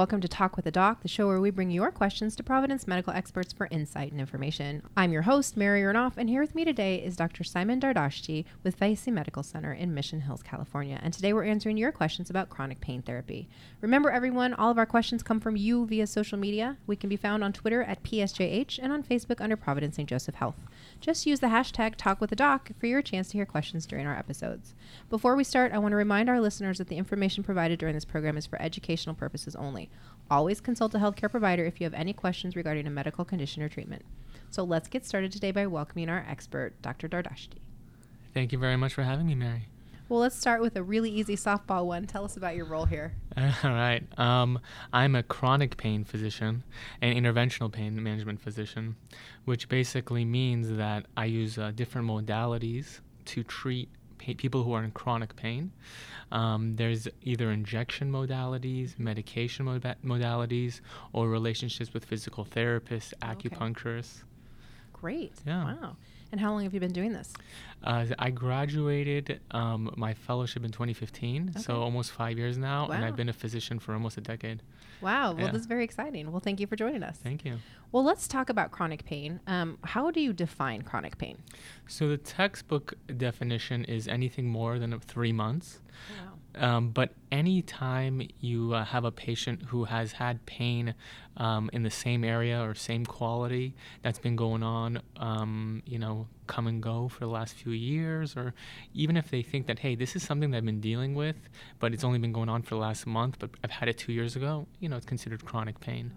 welcome to Talk with a Doc, the show where we bring your questions to Providence medical experts for insight and information. I'm your host, Mary Urnoff, and here with me today is Dr. Simon Dardashti with Vaisi Medical Center in Mission Hills, California. And today we're answering your questions about chronic pain therapy. Remember, everyone, all of our questions come from you via social media. We can be found on Twitter at PSJH and on Facebook under Providence St. Joseph Health. Just use the hashtag Talk with a Doc for your chance to hear questions during our episodes. Before we start, I want to remind our listeners that the information provided during this program is for educational purposes only. Always consult a healthcare provider if you have any questions regarding a medical condition or treatment. So let's get started today by welcoming our expert, Dr. Dardashti. Thank you very much for having me, Mary. Well, let's start with a really easy softball one. Tell us about your role here. All right. Um, I'm a chronic pain physician and interventional pain management physician, which basically means that I use uh, different modalities to treat pa- people who are in chronic pain. Um, there's either injection modalities, medication moda- modalities, or relationships with physical therapists, Okay. acupuncturists. Great. Yeah. Wow. And how long have you been doing this? Uh, I graduated um, my fellowship in 2015, so almost five years now, and I've been a physician for almost a decade. Wow. Well, Yeah. this is very exciting. Well, thank you for joining us. Thank you. Well, let's talk about chronic pain. Um, how do you define chronic pain? So the textbook definition is anything more than three months. Wow. Um, but anytime you uh, have a patient who has had pain um, in the same area or same quality that's been going on, um, you know, come and go for the last few years, or even if they think that, hey, this is something that I've been dealing with, but it's only been going on for the last month, but I've had it two years ago, you know, it's considered chronic pain.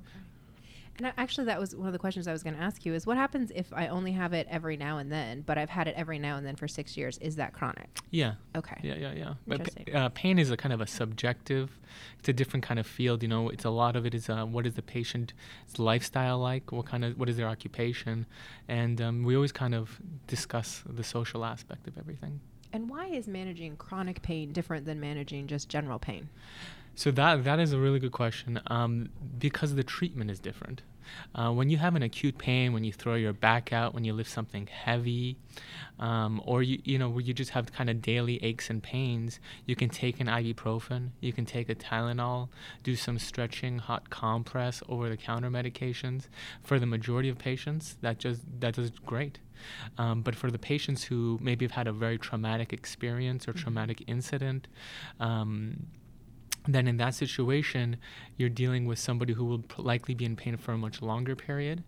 And actually, that was one of the questions I was going to ask you: is what happens if I only have it every now and then, but I've had it every now and then for six years? Is that chronic? Yeah. Okay. Yeah, yeah, yeah. But uh, pain is a kind of a subjective. It's a different kind of field. You know, it's a lot of it is uh, what is the patient's lifestyle like? What kind of what is their occupation? And um, we always kind of discuss the social aspect of everything. And why is managing chronic pain different than managing just general pain? So that that is a really good question. Um, because the treatment is different. Uh, when you have an acute pain, when you throw your back out, when you lift something heavy, um, or you you know where you just have kind of daily aches and pains, you can take an ibuprofen, you can take a Tylenol, do some stretching, hot compress, over-the-counter medications. For the majority of patients, that just that does great. Um, but for the patients who maybe have had a very traumatic experience or Mhm. traumatic incident, um, then in that situation, you're dealing with somebody who will likely be in pain for a much longer period,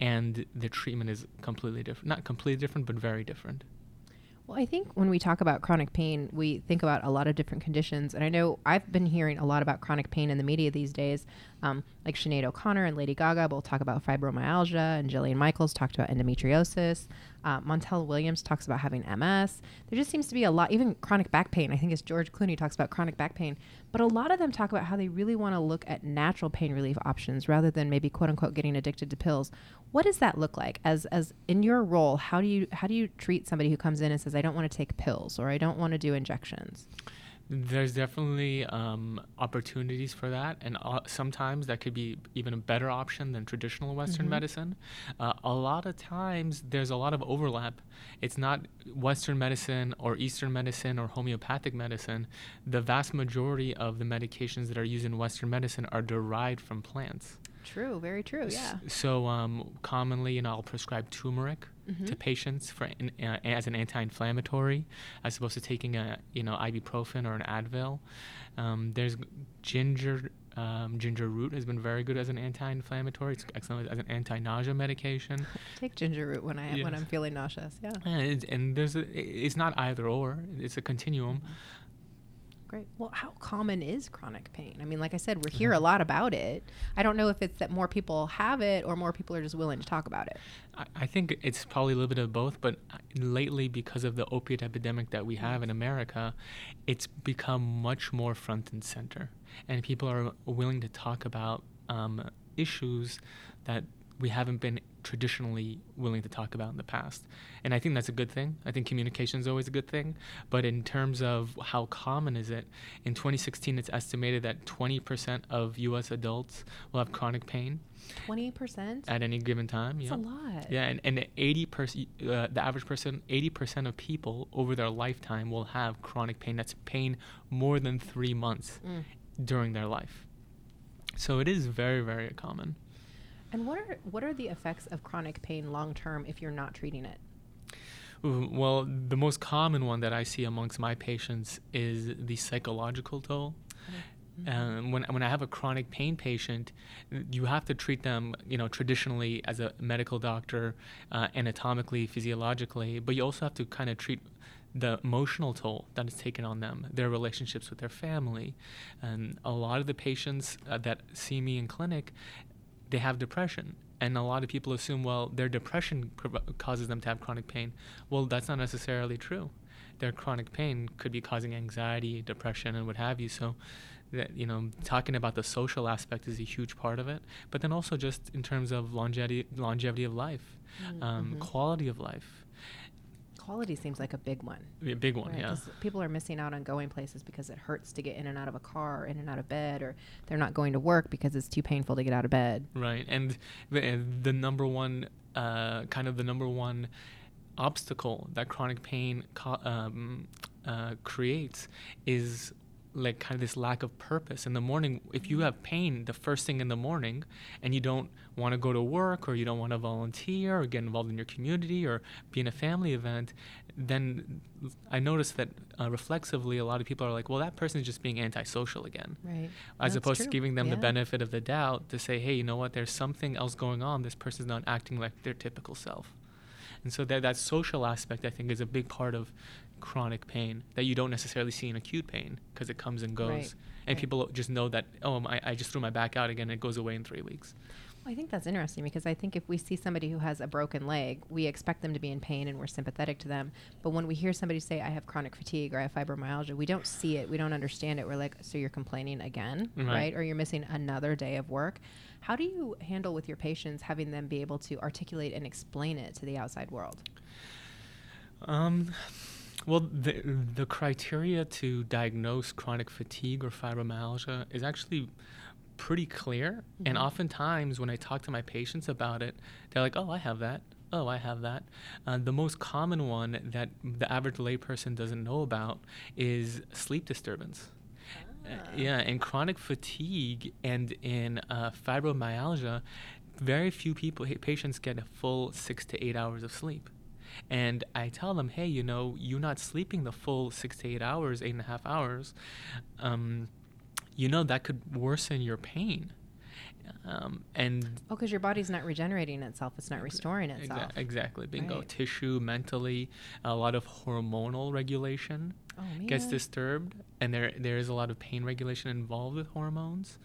and the treatment is completely different. Not completely different, but very different. Well, I think when we talk about chronic pain, we think about a lot of different conditions. And I know I've been hearing a lot about chronic pain in the media these days. Um, like Sinead O'Connor and Lady Gaga both talk about fibromyalgia, and Jillian Michaels talked about endometriosis. Uh, Montel Williams talks about having MS. There just seems to be a lot, even chronic back pain. I think it's George Clooney talks about chronic back pain. But a lot of them talk about how they really want to look at natural pain relief options rather than maybe quote unquote getting addicted to pills. What does that look like? As as in your role, how do you how do you treat somebody who comes in and says, I don't want to take pills or I don't want to do injections? There's definitely um, opportunities for that, and uh, sometimes that could be even a better option than traditional Western Mhm. medicine. Uh, a lot of times, there's a lot of overlap. It's not Western medicine or Eastern medicine or homeopathic medicine. The vast majority of the medications that are used in Western medicine are derived from plants. True, very true. S- Yeah. So um, commonly, you know, I'll prescribe turmeric to Mhm. patients for an, uh, as an anti-inflammatory, as opposed to taking a you know ibuprofen or an Advil. Um, there's ginger. Um, ginger root has been very good as an anti-inflammatory. It's excellent as an anti-nausea medication. Take ginger root when I when I'm feeling nauseous. Yeah. And, and there's a, it's not either or. It's a continuum. Great. Well, how common is chronic pain? I mean, like I said, we hear a Mhm. lot about it. I don't know if it's that more people have it or more people are just willing to talk about it. I, I think it's probably a little bit of both, but lately, because of the opiate epidemic that we have in America, it's become much more front and center. And people are willing to talk about um, issues that we haven't been traditionally willing to talk about in the past. And I think that's a good thing. I think communication is always a good thing. But in terms of how common is it, in 2016, it's estimated that 20% of US adults will have chronic pain Twenty percent. at any given time. That's yeah. a lot. Yeah, and, and 80 percent, uh, the average person, 80% of people over their lifetime will have chronic pain. That's pain more than three months Mm. during their life. So it is very, very common. And what are what are the effects of chronic pain long term if you're not treating it? Well, the most common one that I see amongst my patients is the psychological toll. Um, when when I have a chronic pain patient, you have to treat them, you know, traditionally as a medical doctor, uh, anatomically, physiologically, but you also have to kind of treat the emotional toll that is taken on them, their relationships with their family, and a lot of the patients uh, that see me in clinic, they have depression. And a lot of people assume, well, their depression causes them to have chronic pain. Well, that's not necessarily true. Their chronic pain could be causing anxiety, depression, and what have you. So, that you know, talking about the social aspect is a huge part of it. But then also just in terms of longevity, longevity of life, um, Mhm. quality of life, Quality seems like a big one. a big one. right? yeah. People are missing out on going places because it hurts to get in and out of a car, in and out of bed, or they're not going to work because it's too painful to get out of bed. Right, and the, the number one, uh, kind of the number one obstacle that chronic pain co- um, uh, creates is like kind of this lack of purpose in the morning. If you have pain the first thing in the morning, and you don't want to go to work, or you don't want to volunteer, or get involved in your community, or be in a family event, then I notice that uh, reflexively, a lot of people are like, "Well, that person is just being antisocial again." Right. as That's opposed to giving them the benefit of the doubt to say, hey, you know what, there's something else going on. This person's not acting like their typical self. And so that, that social aspect, I think, is a big part of chronic pain that you don't necessarily see in acute pain because it comes and goes. Right, And right. people just know that, oh, I, I just threw my back out again, it goes away in three weeks. I think that's interesting because I think if we see somebody who has a broken leg, we expect them to be in pain and we're sympathetic to them. But when we hear somebody say, I have chronic fatigue or I have fibromyalgia, we don't see it. We don't understand it. We're like, so you're complaining again, Right. right? Or you're missing another day of work. How do you handle with your patients having them be able to articulate and explain it to the outside world? Um, well, the, the criteria to diagnose chronic fatigue or fibromyalgia is actually pretty clear. And Mhm. oftentimes, when I talk to my patients about it, they're like, oh, I have that. Oh, I have that. Uh, the most common one that the average layperson doesn't know about is sleep disturbance. Uh, Ah. yeah, in chronic fatigue and in uh, fibromyalgia, very few people, patients get a full six to eight hours of sleep. And I tell them, hey, you know, you're not sleeping the full six to eight hours, eight and a half hours. Um, you know, that could worsen your pain. Um, and Oh, because your body's not regenerating itself. It's not restoring Exa- itself. exactly, bingo. Right. Tissue, mentally, a lot of hormonal regulation Oh, gets disturbed, and there there is a lot of pain regulation involved with hormones.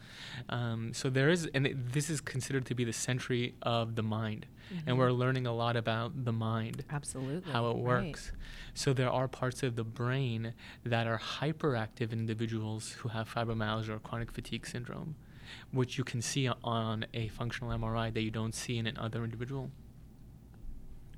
Um, so there is, and it, this is considered to be the century of the mind, and Mhm. we're learning a lot about the mind, Absolutely. how it right. works. So there are parts of the brain that are hyperactive in individuals who have fibromyalgia or chronic fatigue syndrome, which you can see on a functional MRI that you don't see in another individual.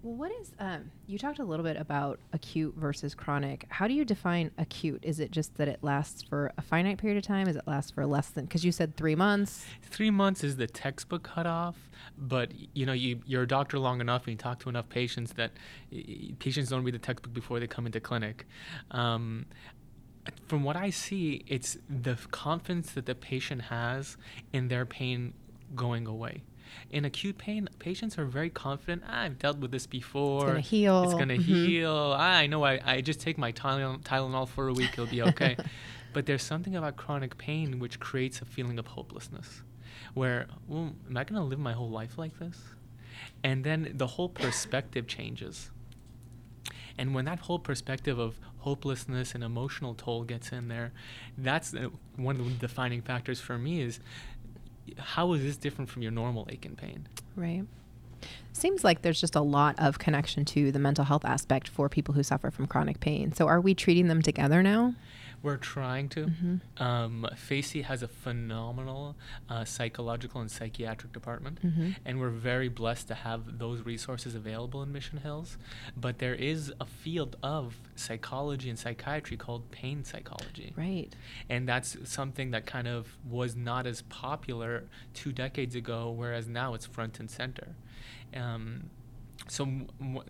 Well, what is um, you talked a little bit about acute versus chronic. How do you define acute? Is it just that it lasts for a finite period of time? Is it lasts for less than? Because you said three months. Three months is the textbook cutoff, but you know you you're a doctor long enough and you talk to enough patients that y- y- patients don't read the textbook before they come into clinic. Um, from what I see, it's the confidence that the patient has in their pain going away. In acute pain, patients are very confident. "Ah, I've dealt with this before. It's gonna heal. It's gonna Mhm. heal. Ah, I know. I, I just take my Tylenol, Tylenol for a week. It'll be okay. but there's something about chronic pain which creates a feeling of hopelessness, where, well, am I gonna live my whole life like this? And then the whole perspective changes. And when that whole perspective of hopelessness and emotional toll gets in there, that's uh, one of the defining factors for me is how is this different from your normal ache and pain? Right. Seems like there's just a lot of connection to the mental health aspect for people who suffer from chronic pain. So are we treating them together now? We're trying to. Mhm. Um, has a phenomenal uh, psychological and psychiatric department, Mhm. and we're very blessed to have those resources available in Mission Hills. But there is a field of psychology and psychiatry called pain psychology. Right. And that's something that kind of was not as popular two decades ago, whereas now it's front and center. Um, so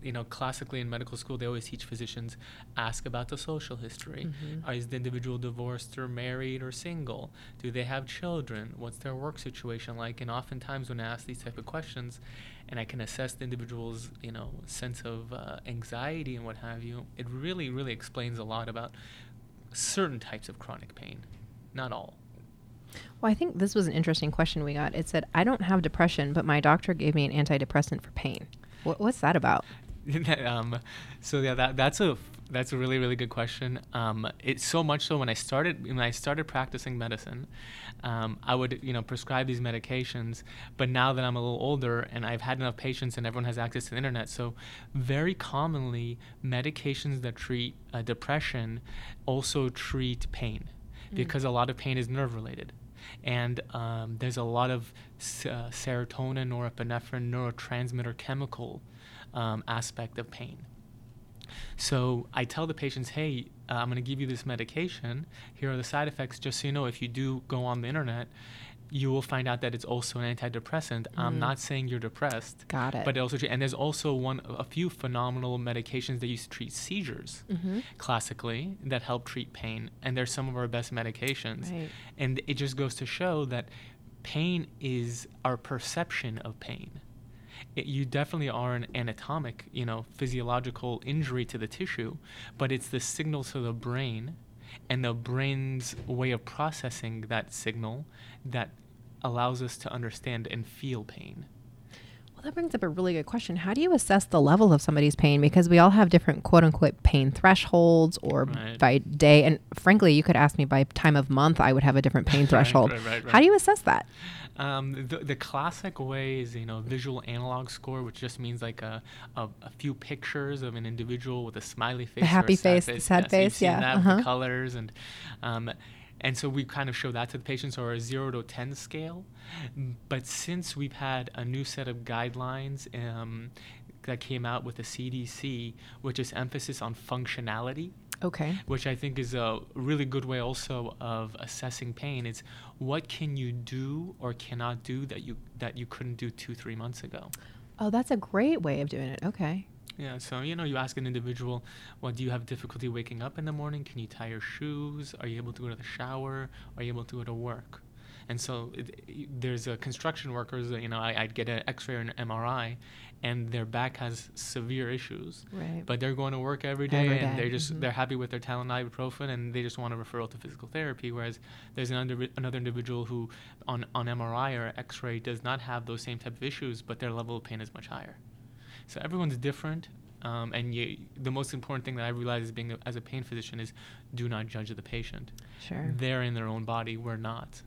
you know classically in medical school they always teach physicians ask about the social history Mhm. Uh, is the individual divorced or married or single do they have children what's their work situation like and oftentimes when i ask these type of questions and i can assess the individual's you know sense of uh, anxiety and what have you it really really explains a lot about certain types of chronic pain not all Well, I think this was an interesting question we got. It said, I don't have depression, but my doctor gave me an antidepressant for pain. What, what's that about? um, so yeah, that that's a that's a really really good question. Um, it's so much so when I started when I started practicing medicine, um, I would you know prescribe these medications. But now that I'm a little older and I've had enough patients and everyone has access to the internet, so very commonly medications that treat uh, depression also treat pain Mm. because a lot of pain is nerve related. And um, there's a lot of uh, serotonin, norepinephrine, neurotransmitter chemical um, aspect of pain. So I tell the patients, hey, uh, I'm going to give you this medication. Here are the side effects. Just so you know, if you do go on the internet, you will find out that it's also an antidepressant. I'm Mm. not saying you're depressed, Got it. but it also and there's also one a few phenomenal medications that used to treat seizures Mhm. classically that help treat pain, and they're some of our best medications. Right. And it just goes to show that pain is our perception of pain. It, you definitely are an anatomic, you know, physiological injury to the tissue, but it's the signal to the brain and the brain's way of processing that signal that allows us to understand and feel pain. That brings up a really good question. How do you assess the level of somebody's pain? Because we all have different quote unquote pain thresholds or Right. by day. And frankly, you could ask me by time of month, I would have a different pain threshold. right, right, How do you assess that? Um, the, the classic way is, you know, visual analog score, which just means like a, a, a few pictures of an individual with a smiley face, or a happy sad face, the sad Yeah, so you've face, yeah, that uh-huh. colors and, um, and so we kind of show that to the patients or a zero to ten scale. But since we've had a new set of guidelines um, that came out with the CDC, which is emphasis on functionality, Okay. which I think is a really good way also of assessing pain. It's what can you do or cannot do that you that you couldn't do two three months ago. Oh, that's a great way of doing it. Okay. Yeah, so you know, you ask an individual, well, do you have difficulty waking up in the morning? Can you tie your shoes? Are you able to go to the shower? Are you able to go to work? And so it, there's a construction workers, you know, I, I'd get an X-ray or an MRI, and their back has severe issues. Right. But they're going to work every day, Every and they're just mhm. they're happy with their Tylenol ibuprofen, and they just want a referral to physical therapy. Whereas there's another another individual who, on on MRI or X-ray, does not have those same type of issues, but their level of pain is much higher. So everyone's different, um, and you, the most important thing that I realize as being a, as a pain physician is do not judge the patient. Sure. They're in their own body. We're not.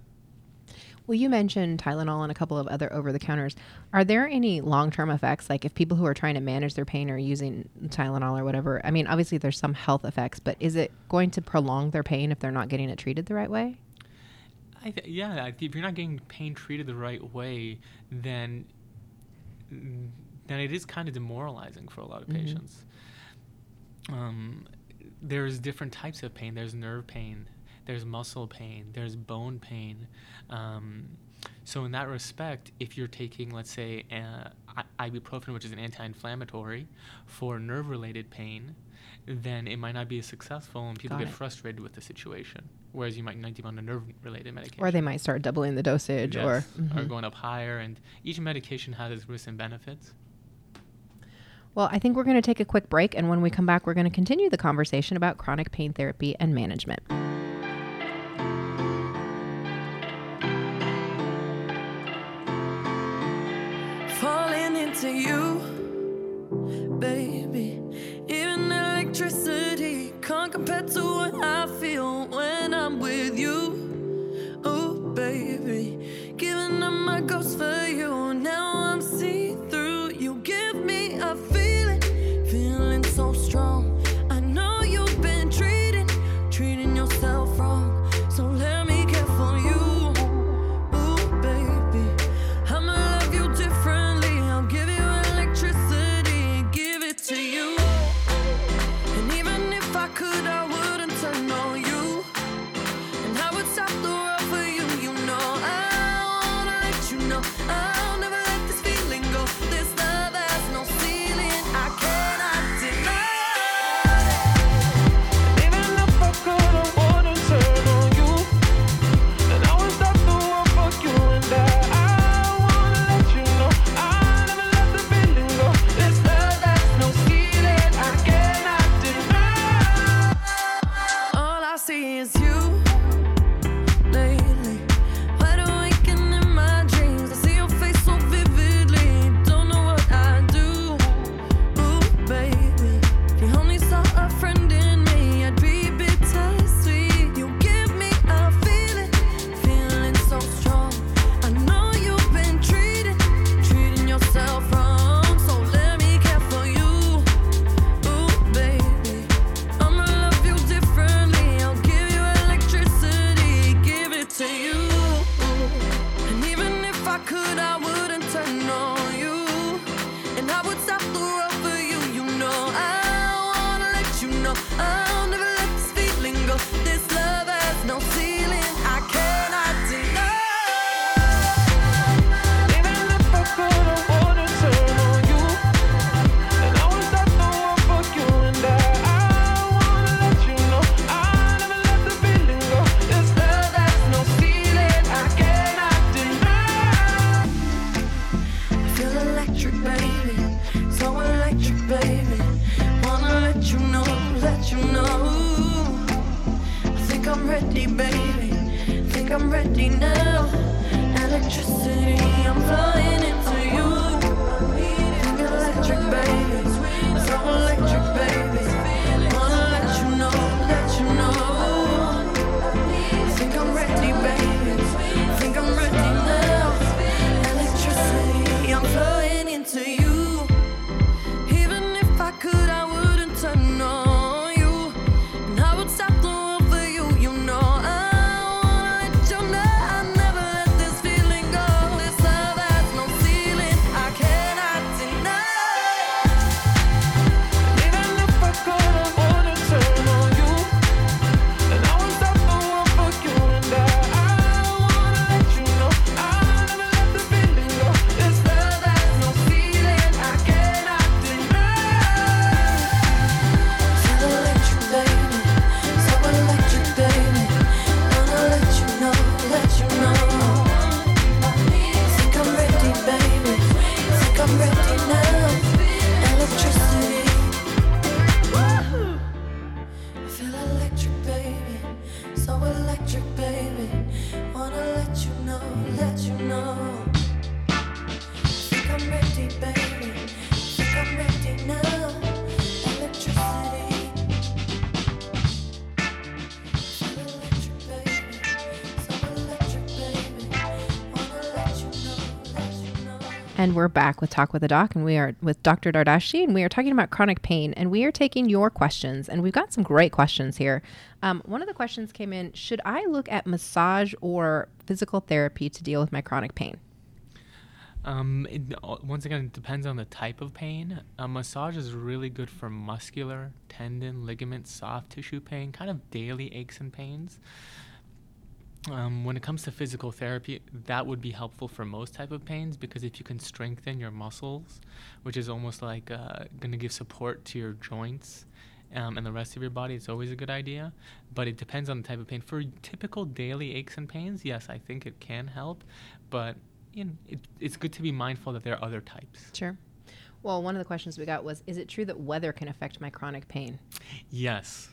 Well, you mentioned Tylenol and a couple of other over the counters. Are there any long term effects? Like if people who are trying to manage their pain are using Tylenol or whatever, I mean, obviously there's some health effects, but is it going to prolong their pain if they're not getting it treated the right way? I th- yeah, if you're not getting pain treated the right way, then mm, then it is kind of demoralizing for a lot of Mhm. patients. Um, there's different types of pain. There's nerve pain. There's muscle pain. There's bone pain. Um, so in that respect, if you're taking, let's say, uh, i- ibuprofen, which is an anti-inflammatory, for nerve-related pain, then it might not be as successful, and people Got get it. frustrated with the situation. Whereas you might not be on a nerve-related medication, Or they might start doubling the dosage or, Yes, or Mhm. going up higher. And each medication has its risks and benefits. Well, I think we're going to take a quick break. And when we come back, we're going to continue the conversation about chronic pain therapy and management. falling into you, baby. Even electricity can't compare to what I feel let you know, let you know. I think I'm ready, baby. Think I'm ready now. Electricity, I'm flying into you. Think electric, baby. We're back with Talk with the Doc, and we are with Dr. Dardashti, and we are talking about chronic pain, and we are taking your questions, and we've got some great questions here. Um, one of the questions came in: Should I look at massage or physical therapy to deal with my chronic pain? Um, it, once again, it depends on the type of pain. A massage is really good for muscular, tendon, ligament, soft tissue pain, kind of daily aches and pains. Um, when it comes to physical therapy, that would be helpful for most type of pains because if you can strengthen your muscles, which is almost like uh, going to give support to your joints um, and the rest of your body, it's always a good idea. But it depends on the type of pain. For typical daily aches and pains, yes, I think it can help, but you know, it, it's good to be mindful that there are other types. Sure. Well, one of the questions we got was: Is it true that weather can affect my chronic pain? Yes.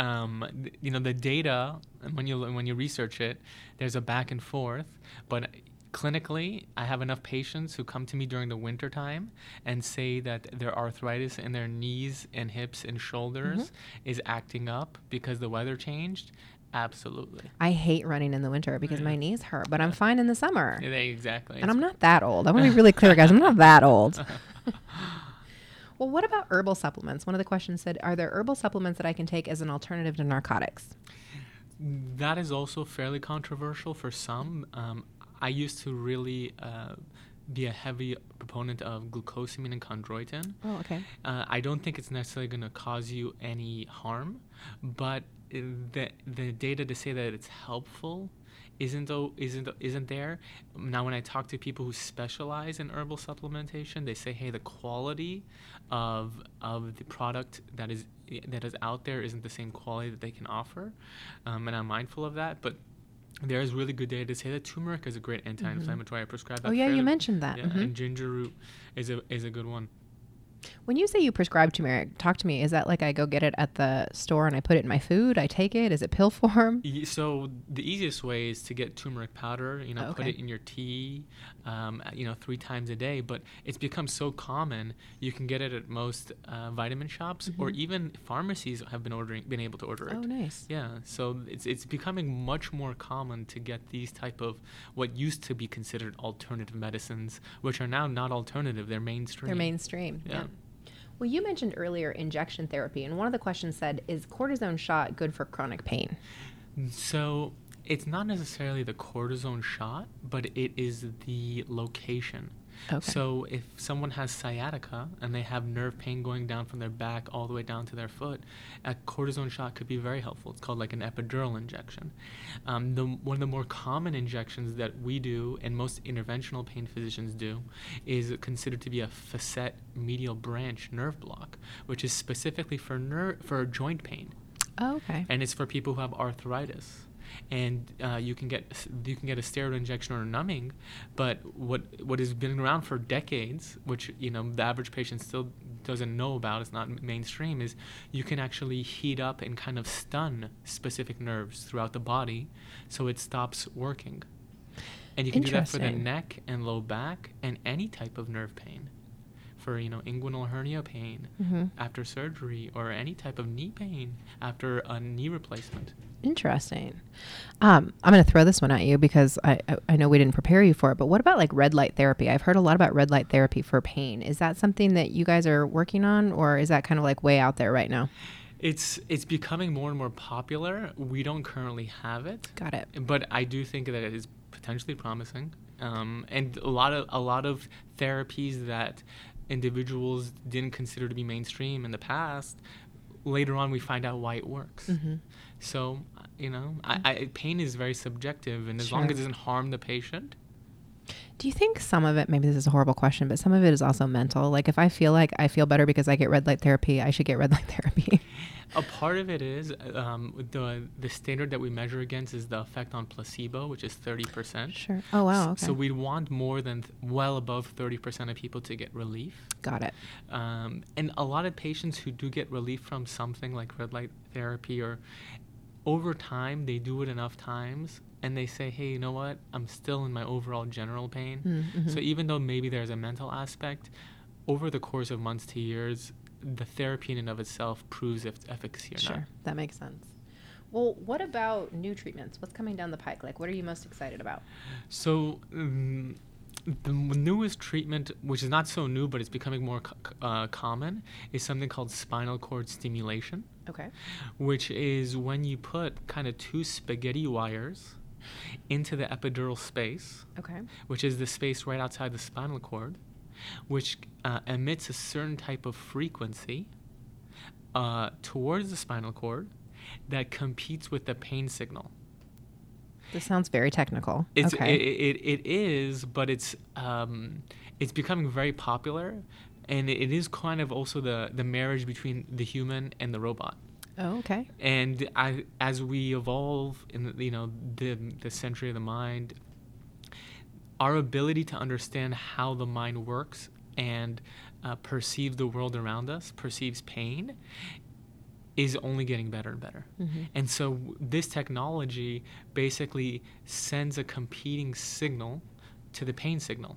Um, th- you know the data and when you when you research it, there's a back and forth. But clinically, I have enough patients who come to me during the winter time and say that their arthritis in their knees and hips and shoulders is acting up because the weather changed. Absolutely. I hate running in the winter because my knees hurt, but I'm fine in the summer. Yeah, exactly. And I'm not that old. I want to be really clear, guys. I'm not that old. well, what about herbal supplements? One of the questions said, Are there herbal supplements that I can take as an alternative to narcotics? That is also fairly controversial for some. Um, I used to really uh, be a heavy proponent of glucosamine and chondroitin. Oh, okay. Uh, I don't think it's necessarily going to cause you any harm, but uh, the the data to say that it's helpful isn't isn't isn't there. Now, when I talk to people who specialize in herbal supplementation, they say, "Hey, the quality of of the product that is that is out there isn't the same quality that they can offer," um, and I'm mindful of that, but. There is really good data to say that turmeric is a great anti-inflammatory. I prescribe that. Oh, yeah, you mentioned that. Yeah, Mhm. and ginger root is a is a good one. When you say you prescribe turmeric, talk to me. Is that like I go get it at the store and I put it in my food? I take it? Is it pill form? So the easiest way is to get turmeric powder. You know, Oh, put it in your tea. Um, you know, three times a day. But it's become so common. You can get it at most uh, vitamin shops, or even pharmacies have been ordering, been able to order it. Mm-hmm. Oh, nice. Yeah, so it's it's becoming much more common to get these type of what used to be considered alternative medicines, which are now not alternative; they're mainstream. They're mainstream. Yeah. Well, you mentioned earlier injection therapy, and one of the questions said, "Is cortisone shot good for chronic pain?" So It's not necessarily the cortisone shot, but it is the location. Okay. So if someone has sciatica and they have nerve pain going down from their back all the way down to their foot, a cortisone shot could be very helpful. It's called like an epidural injection. Um, the, one of the more common injections that we do and most interventional pain physicians do is considered to be a facet medial branch nerve block, which is specifically for ner- for joint pain oh, okay. and it's for people who have arthritis. And uh, you can get you can get a steroid injection or a numbing, but what what has been around for decades, which you know the average patient still doesn't know about, it's not mainstream, is you can actually heat up and kind of stun specific nerves throughout the body, so it stops working. And you can do that for the neck and low back and any type of nerve pain, for you know inguinal hernia pain, hmm after surgery or any type of knee pain after a knee replacement. Interesting. Um, I'm going to throw this one at you because I, I, I know we didn't prepare you for it, but what about like red light therapy? I've heard a lot about red light therapy for pain. Is that something that you guys are working on or is that kind of like way out there right now? It's it's becoming more and more popular. We don't currently have it, Got it. but I do think that it is potentially promising. Um, and a lot of a lot of therapies that individuals didn't consider to be mainstream in the past, later on we find out why it works. hmm So you know, I, I, pain is very subjective, and as long as it doesn't harm the patient, Do you think some of it, maybe this is a horrible question, but some of it is also mental? Like if I feel like I feel better because I get red light therapy, I should get red light therapy. A part of it is um, the the standard that we measure against is the effect on placebo, which is thirty percent. sure. Oh, wow. Okay. So we'd want more than th- well above thirty percent of people to get relief. Got it. Um, and a lot of patients who do get relief from something like red light therapy or over time they do it enough times and they say hey you know what i'm still in my overall general pain Mm, so mhm. even though maybe there's a mental aspect over the course of months to years the therapy in and of itself proves its efficacy or Sure. not That makes sense. Well, what about new treatments? What's coming down the pike? Like, what are you most excited about? So um, the newest treatment, which is not so new but it's becoming more co- uh, common, is something called spinal cord stimulation, Okay. which is when you put kind of two spaghetti wires into the epidural space, Okay. which is the space right outside the spinal cord, which uh, emits a certain type of frequency uh, towards the spinal cord that competes with the pain signal. This sounds very technical. It's, okay. it, it, it is, but it's um, it's becoming very popular, and it, is kind of also the the marriage between the human and the robot. oh, okay. And I, as we evolve in the, you know the the century of the mind, our ability to understand how the mind works and uh, perceive the world around us, perceives pain, is only getting better and better. Mhm. And so w- this technology basically sends a competing signal to the pain signal.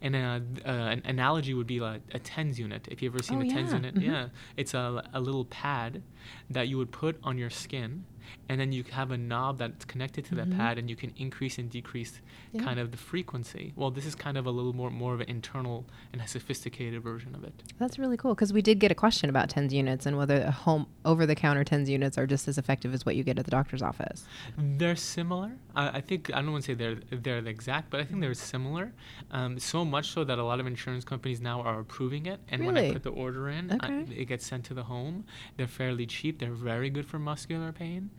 And uh, th- uh, an analogy would be like a TENS unit. If you've ever seen Oh, a TENS yeah. unit, Mhm. yeah, it's a, a little pad that you would put on your skin, and then you have a knob that's connected to Mhm. that pad, and you can increase and decrease Yeah. kind of the frequency. Well, this is kind of a little more more of an internal and a sophisticated version of it. That's really cool because we did get a question about TENS units and whether home over the counter TENS units are just as effective as what you get at the doctor's office. They're similar. I, I think I don't want to say they're they're the exact, but I think they're similar. Um, so much so that a lot of insurance companies now are approving it. And when I put the order in, I, Okay. it gets sent to the home. They're fairly cheap. They're very good for muscular pain.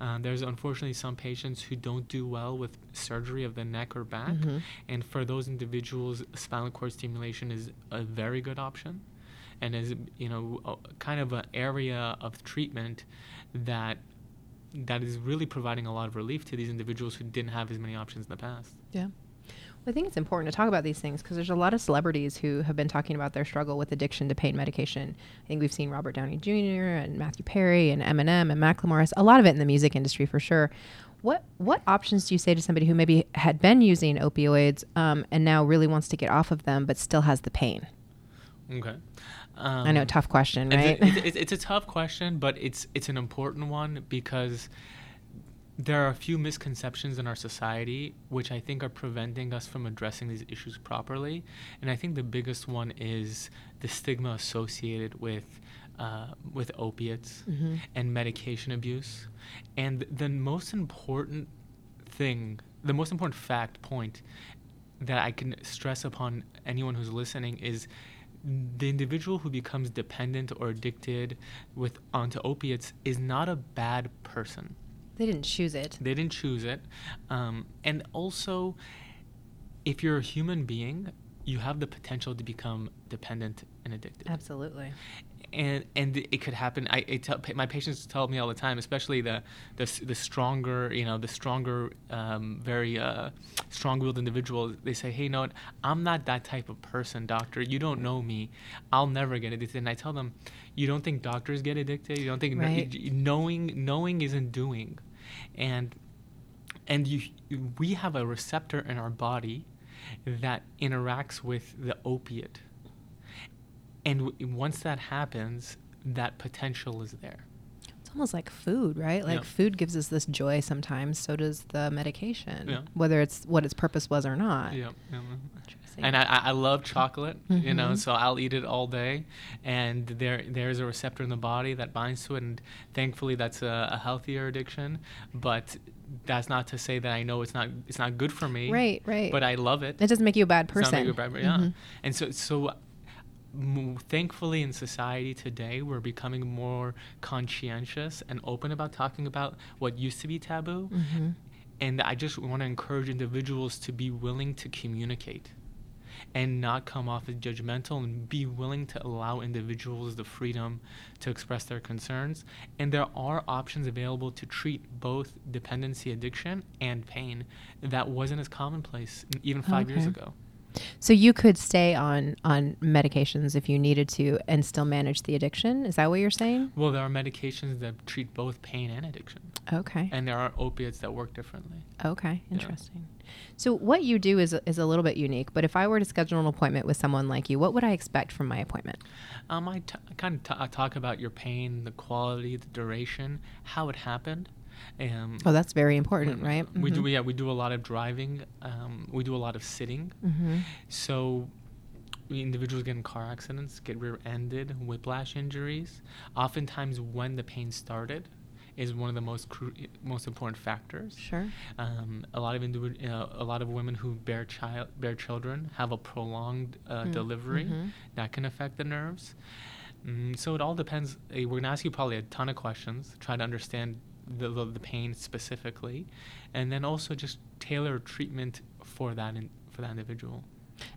Um, there's unfortunately some patients who don't do well with surgery of the neck or back, Mhm. and for those individuals, spinal cord stimulation is a very good option, and is you know a, kind of an area of treatment that that is really providing a lot of relief to these individuals who didn't have as many options in the past. Yeah. I think it's important to talk about these things because there's a lot of celebrities who have been talking about their struggle with addiction to pain medication. I think we've seen Robert Downey Jr. and Matthew Perry and Eminem and Macklemore. A lot of it in the music industry for sure. What what options do you say to somebody who maybe had been using opioids um, and now really wants to get off of them but still has the pain? Okay. I know, Um, tough question, right? It's, a, it's, it's a tough question, but it's it's an important one because there are a few misconceptions in our society which I think are preventing us from addressing these issues properly. And I think the biggest one is the stigma associated with uh, with opiates Mhm. and medication abuse. And the most important thing, the most important fact point that I can stress upon anyone who's listening is the individual who becomes dependent or addicted with onto opiates is not a bad person. They didn't choose it. They didn't choose it. Um, and also, if you're a human being, you have the potential to become dependent and addicted. Absolutely. And and it could happen. I, I tell my patients tell me all the time, especially the the, the stronger, you know, the stronger, um, very uh, strong-willed individuals. They say, "Hey, no, I'm not that type of person, doctor. You don't know me. I'll never get addicted." And I tell them, "You don't think doctors get addicted? You don't think Right. knowing knowing isn't doing?" And and you we have a receptor in our body that interacts with the opiate and w- once that happens that potential is there It's almost like food, right? Like Yeah. food gives us this joy sometimes. So does the medication, Yeah. whether it's what its purpose was or not. yeah, yeah. Mm-hmm. Interesting. and I, I love chocolate, you know, Mhm. so I'll eat it all day. And there there's a receptor in the body that binds to it, and thankfully that's a, a healthier addiction. But that's not to say that I know it's not it's not good for me. Right, right. But I love it. it doesn't make you a bad person. a bad yeah. Mhm. And so, so thankfully in society today, we're becoming more conscientious and open about talking about what used to be taboo. Mhm. And I just want to encourage individuals to be willing to communicate and not come off as judgmental and be willing to allow individuals the freedom to express their concerns. And there are options available to treat both dependency addiction and pain that wasn't as commonplace even five oh, years ago. So you could stay on on medications if you needed to and still manage the addiction. Is that what you're saying? Well, there are medications that treat both pain and addiction, Okay. and there are opiates that work differently. Okay, Yeah. interesting. So what you do is is a little bit unique, but if I were to schedule an appointment with someone like you, what would I expect from my appointment? Um, I t- kind of t- I talk about your pain, the quality, the duration, how it happened. Um, Oh, that's very important, right? We do, yeah, we do a lot of driving. Um, we do a lot of sitting. hmm So we- individuals get in car accidents, get rear-ended, whiplash injuries. Oftentimes, when the pain started, is one of the most cru- most important factors. Sure. Um, a lot of individ- uh, a lot of women who bear child bear children have a prolonged uh, Mm, delivery mhm. that can affect the nerves. Mm, so it all depends. Uh, we're gonna ask you probably a ton of questions, try to understand the, the, the pain specifically, and then also just tailor treatment for that in, for that individual.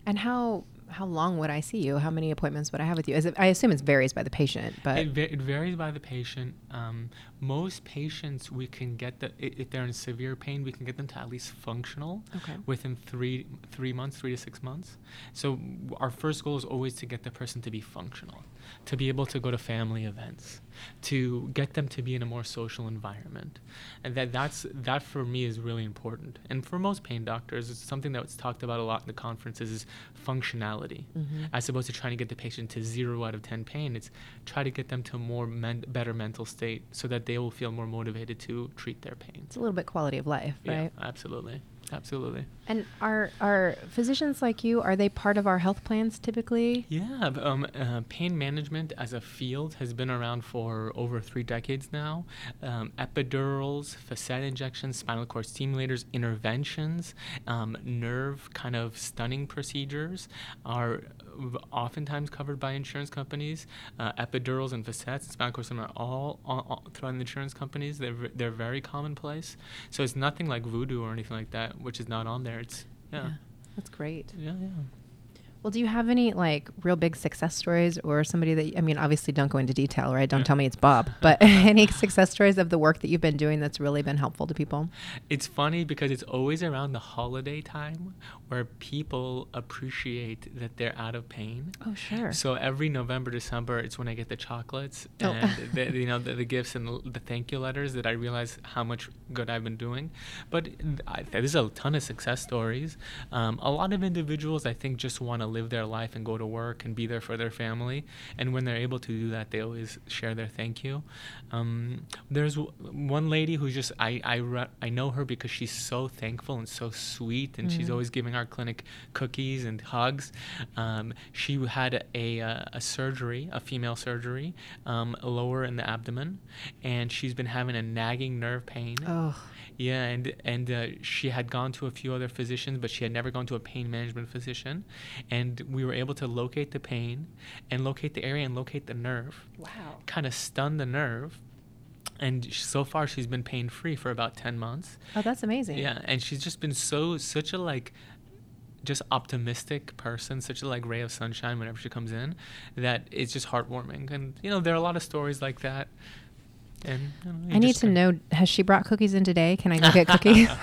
And how how long would I see you? How many appointments would I have with you? It, I assume it varies by the patient, but It, va- it varies by the patient. Um, most patients, we can get the if they're in severe pain, we can get them to at least functional Okay. within three three months, three to six months. So our first goal is always to get the person to be functional, to be able to go to family events, to get them to be in a more social environment, and that that's that for me is really important. And for most pain doctors, it's something that's talked about a lot in the conferences is functionality Mhm. as opposed to trying to get the patient to zero out of 10 pain it's try to get them to a more men- better mental state so that they will feel more motivated to treat their pain it's a little bit quality of life, yeah right? absolutely absolutely And are are physicians like you? Are they part of our health plans typically? yeah um, uh, pain management as a field has been around for over three decades now um, epidurals facet injections spinal cord stimulators interventions um, nerve kind of stunning procedures are oftentimes covered by insurance companies. Uh, epidurals and facets and spinal cord stim are all, all, all throughout the insurance companies. They're, v- they're very commonplace. So it's nothing like voodoo or anything like that, which is not on there. It's, yeah. That's great. Yeah, yeah. Well, do you have any like real big success stories or somebody that I mean, obviously don't go into detail, right? Don't tell me it's Bob, but any success stories of the work that you've been doing that's really been helpful to people? It's funny because it's always around the holiday time where people appreciate that they're out of pain. Oh, sure. So every November, December, it's when I get the chocolates Oh. and the, you know the, the gifts and the, thank you letters that I realize how much good I've been doing. But I, there's a ton of success stories. Um, a lot of individuals, I think, just want to to live their life and go to work and be there for their family. And when they're able to do that, they always share their thank you. Um, there's w- one lady who's just I I re- I know her because she's so thankful and so sweet, and she's Mhm. always giving our clinic cookies and hugs. Um, she had a, a a surgery, a female surgery, um, lower in the abdomen, and she's been having a nagging nerve pain. Oh, Yeah, and and uh, she had gone to a few other physicians, but she had never gone to a pain management physician, and we were able to locate the pain, and locate the area and locate the nerve. wow. Kind of stun the nerve, and so far she's been pain free for about ten months. Oh, that's amazing. Yeah, and she's just been so such a like just optimistic person, such a like ray of sunshine whenever she comes in, that it's just heartwarming. And you know there are a lot of stories like that. And you know, I need to know. Has she brought cookies in today? Can I go get cookies?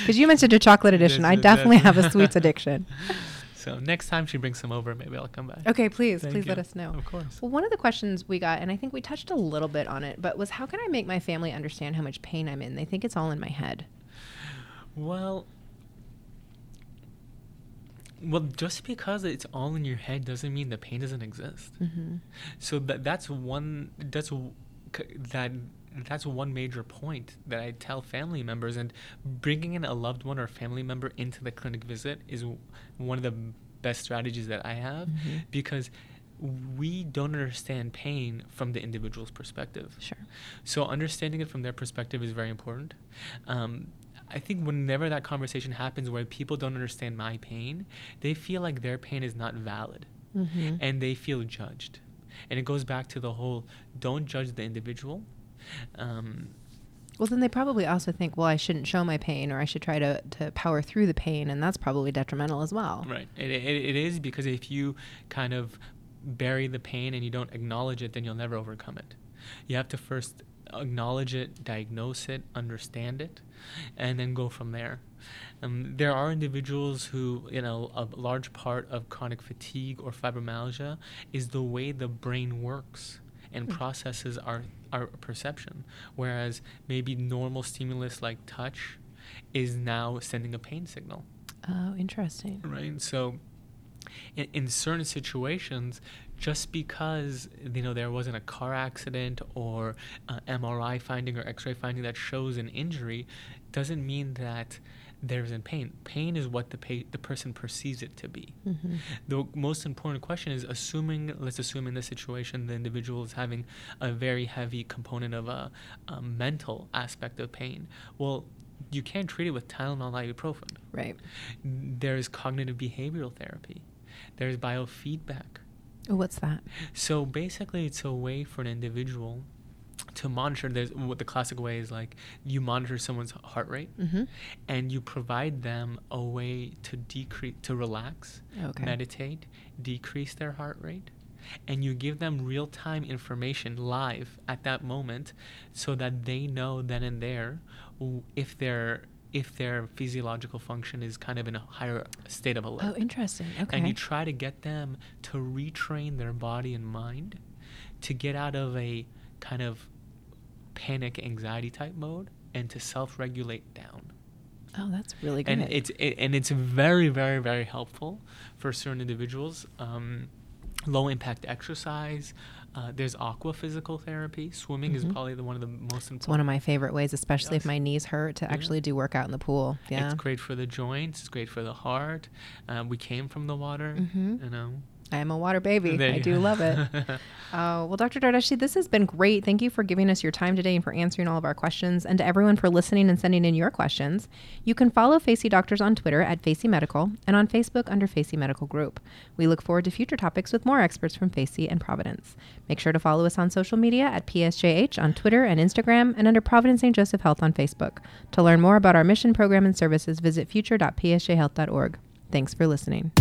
Because you mentioned a chocolate addiction. I definitely have a sweets addiction. So next time she brings some over, maybe I'll come back. Okay, please, Thank please let us know. Of course. Well, one of the questions we got, and I think we touched a little bit on it, but was how can I make my family understand how much pain I'm in? They think it's all in my head. Well, well, just because it's all in your head doesn't mean the pain doesn't exist. Mm-hmm. So that that's one that's that that's one major point that I tell family members and bringing in a loved one or family member into the clinic visit is one of the best strategies that I have Mhm. because we don't understand pain from the individual's perspective. Sure. So understanding it from their perspective is very important. Um, I think whenever that conversation happens where people don't understand my pain, they feel like their pain is not valid Mm-hmm. and they feel judged. And it goes back to the whole don't judge the individual. Um, Well, then they probably also think, well, I shouldn't show my pain, or I should try to, to power through the pain, and that's probably detrimental as well. Right. It, it, it is because if you kind of bury the pain and you don't acknowledge it, then you'll never overcome it. You have to first acknowledge it, diagnose it, understand it, and then go from there. Um, there are individuals who, you know, a large part of chronic fatigue or fibromyalgia is the way the brain works and Hmm. processes our, our perception. Whereas maybe normal stimulus like touch is now sending a pain signal Oh, interesting. right so in, in certain situations just because you know there wasn't a car accident or uh, mri finding or x-ray finding that shows an injury doesn't mean that there's in pain. Pain is what the pa- the person perceives it to be. Mm-hmm. the most important question is assuming let's assume in this situation the individual is having a very heavy component of a, a mental aspect of pain. Well you can't treat it with tylenol ibuprofen. Right. there's cognitive behavioral therapy. There's biofeedback Oh, what's that? so basically it's a way for an individual to monitor there's what the classic way is like you monitor someone's heart rate Mm-hmm. and you provide them a way to decrease to relax Okay. meditate decrease their heart rate and you give them real-time information live at that moment so that they know then and there if their if their physiological function is kind of in a higher state of alert Oh, interesting. Okay. and you try to get them to retrain their body and mind to get out of a kind of panic anxiety type mode and to self-regulate down oh, that's really good. and it's it, and it's very very very helpful for certain individuals um, low impact exercise uh, there's aqua physical therapy swimming Mhm. is probably the one of the most important It's one of my favorite ways, especially if my knees hurt, to Yeah. actually do workout in the pool. Yeah. it's great for the joints it's great for the heart um, we came from the water Mhm. you know I am a water baby. I do love it. Oh, well, Dr. Dardashti, this has been great. Thank you for giving us your time today and for answering all of our questions, and to everyone for listening and sending in your questions. You can follow Facey Doctors on Twitter at Facey Medical and on Facebook under Facey Medical Group. We look forward to future topics with more experts from Facey and Providence. Make sure to follow us on social media at PSJH on Twitter and Instagram and under Providence St. Joseph Health on Facebook. To learn more about our mission, program, and services, visit future.psjhealth.org. Thanks for listening.